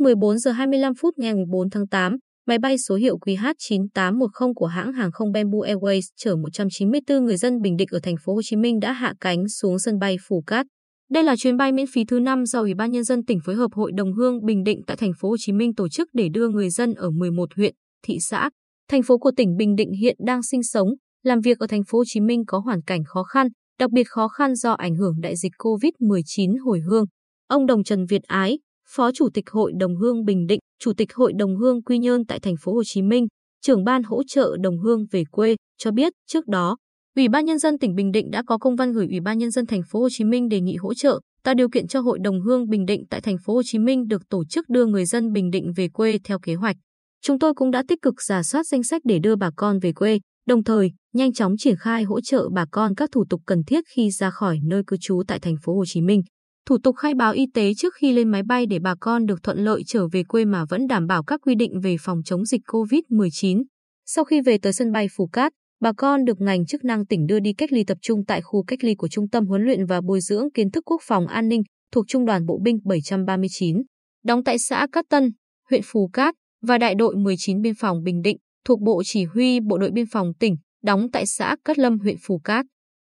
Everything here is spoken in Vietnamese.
14 giờ 25 phút ngày 4 tháng 8, máy bay số hiệu QH9810 của hãng hàng không Bamboo Airways chở 194 người dân Bình Định ở thành phố Hồ Chí Minh đã hạ cánh xuống sân bay Phù Cát. Đây là chuyến bay miễn phí thứ 5 do Ủy ban nhân dân tỉnh phối hợp Hội đồng hương Bình Định tại thành phố Hồ Chí Minh tổ chức để đưa người dân ở 11 huyện, thị xã, thành phố của tỉnh Bình Định hiện đang sinh sống, làm việc ở thành phố Hồ Chí Minh có hoàn cảnh khó khăn, đặc biệt khó khăn do ảnh hưởng đại dịch COVID-19 hồi hương. Ông Đồng Trần Việt Ái, Phó Chủ tịch Hội đồng hương Bình Định, Chủ tịch Hội đồng hương Quy Nhơn tại thành phố Hồ Chí Minh, trưởng ban hỗ trợ đồng hương về quê cho biết trước đó, Ủy ban nhân dân tỉnh Bình Định đã có công văn gửi Ủy ban nhân dân thành phố Hồ Chí Minh đề nghị hỗ trợ tạo điều kiện cho Hội đồng hương Bình Định tại thành phố Hồ Chí Minh được tổ chức đưa người dân Bình Định về quê theo kế hoạch. Chúng tôi cũng đã tích cực giả soát danh sách để đưa bà con về quê, đồng thời nhanh chóng triển khai hỗ trợ bà con các thủ tục cần thiết khi ra khỏi nơi cư trú tại thành phố Hồ Chí Minh. Thủ tục khai báo y tế trước khi lên máy bay để bà con được thuận lợi trở về quê mà vẫn đảm bảo các quy định về phòng chống dịch COVID-19. Sau khi về tới sân bay Phú Cát, bà con được ngành chức năng tỉnh đưa đi cách ly tập trung tại khu cách ly của Trung tâm huấn luyện và bồi dưỡng kiến thức quốc phòng an ninh thuộc Trung đoàn Bộ binh 739, đóng tại xã Cát Tân, huyện Phú Cát và đại đội 19 biên phòng Bình Định thuộc Bộ Chỉ huy Bộ đội Biên phòng tỉnh, đóng tại xã Cát Lâm, huyện Phú Cát.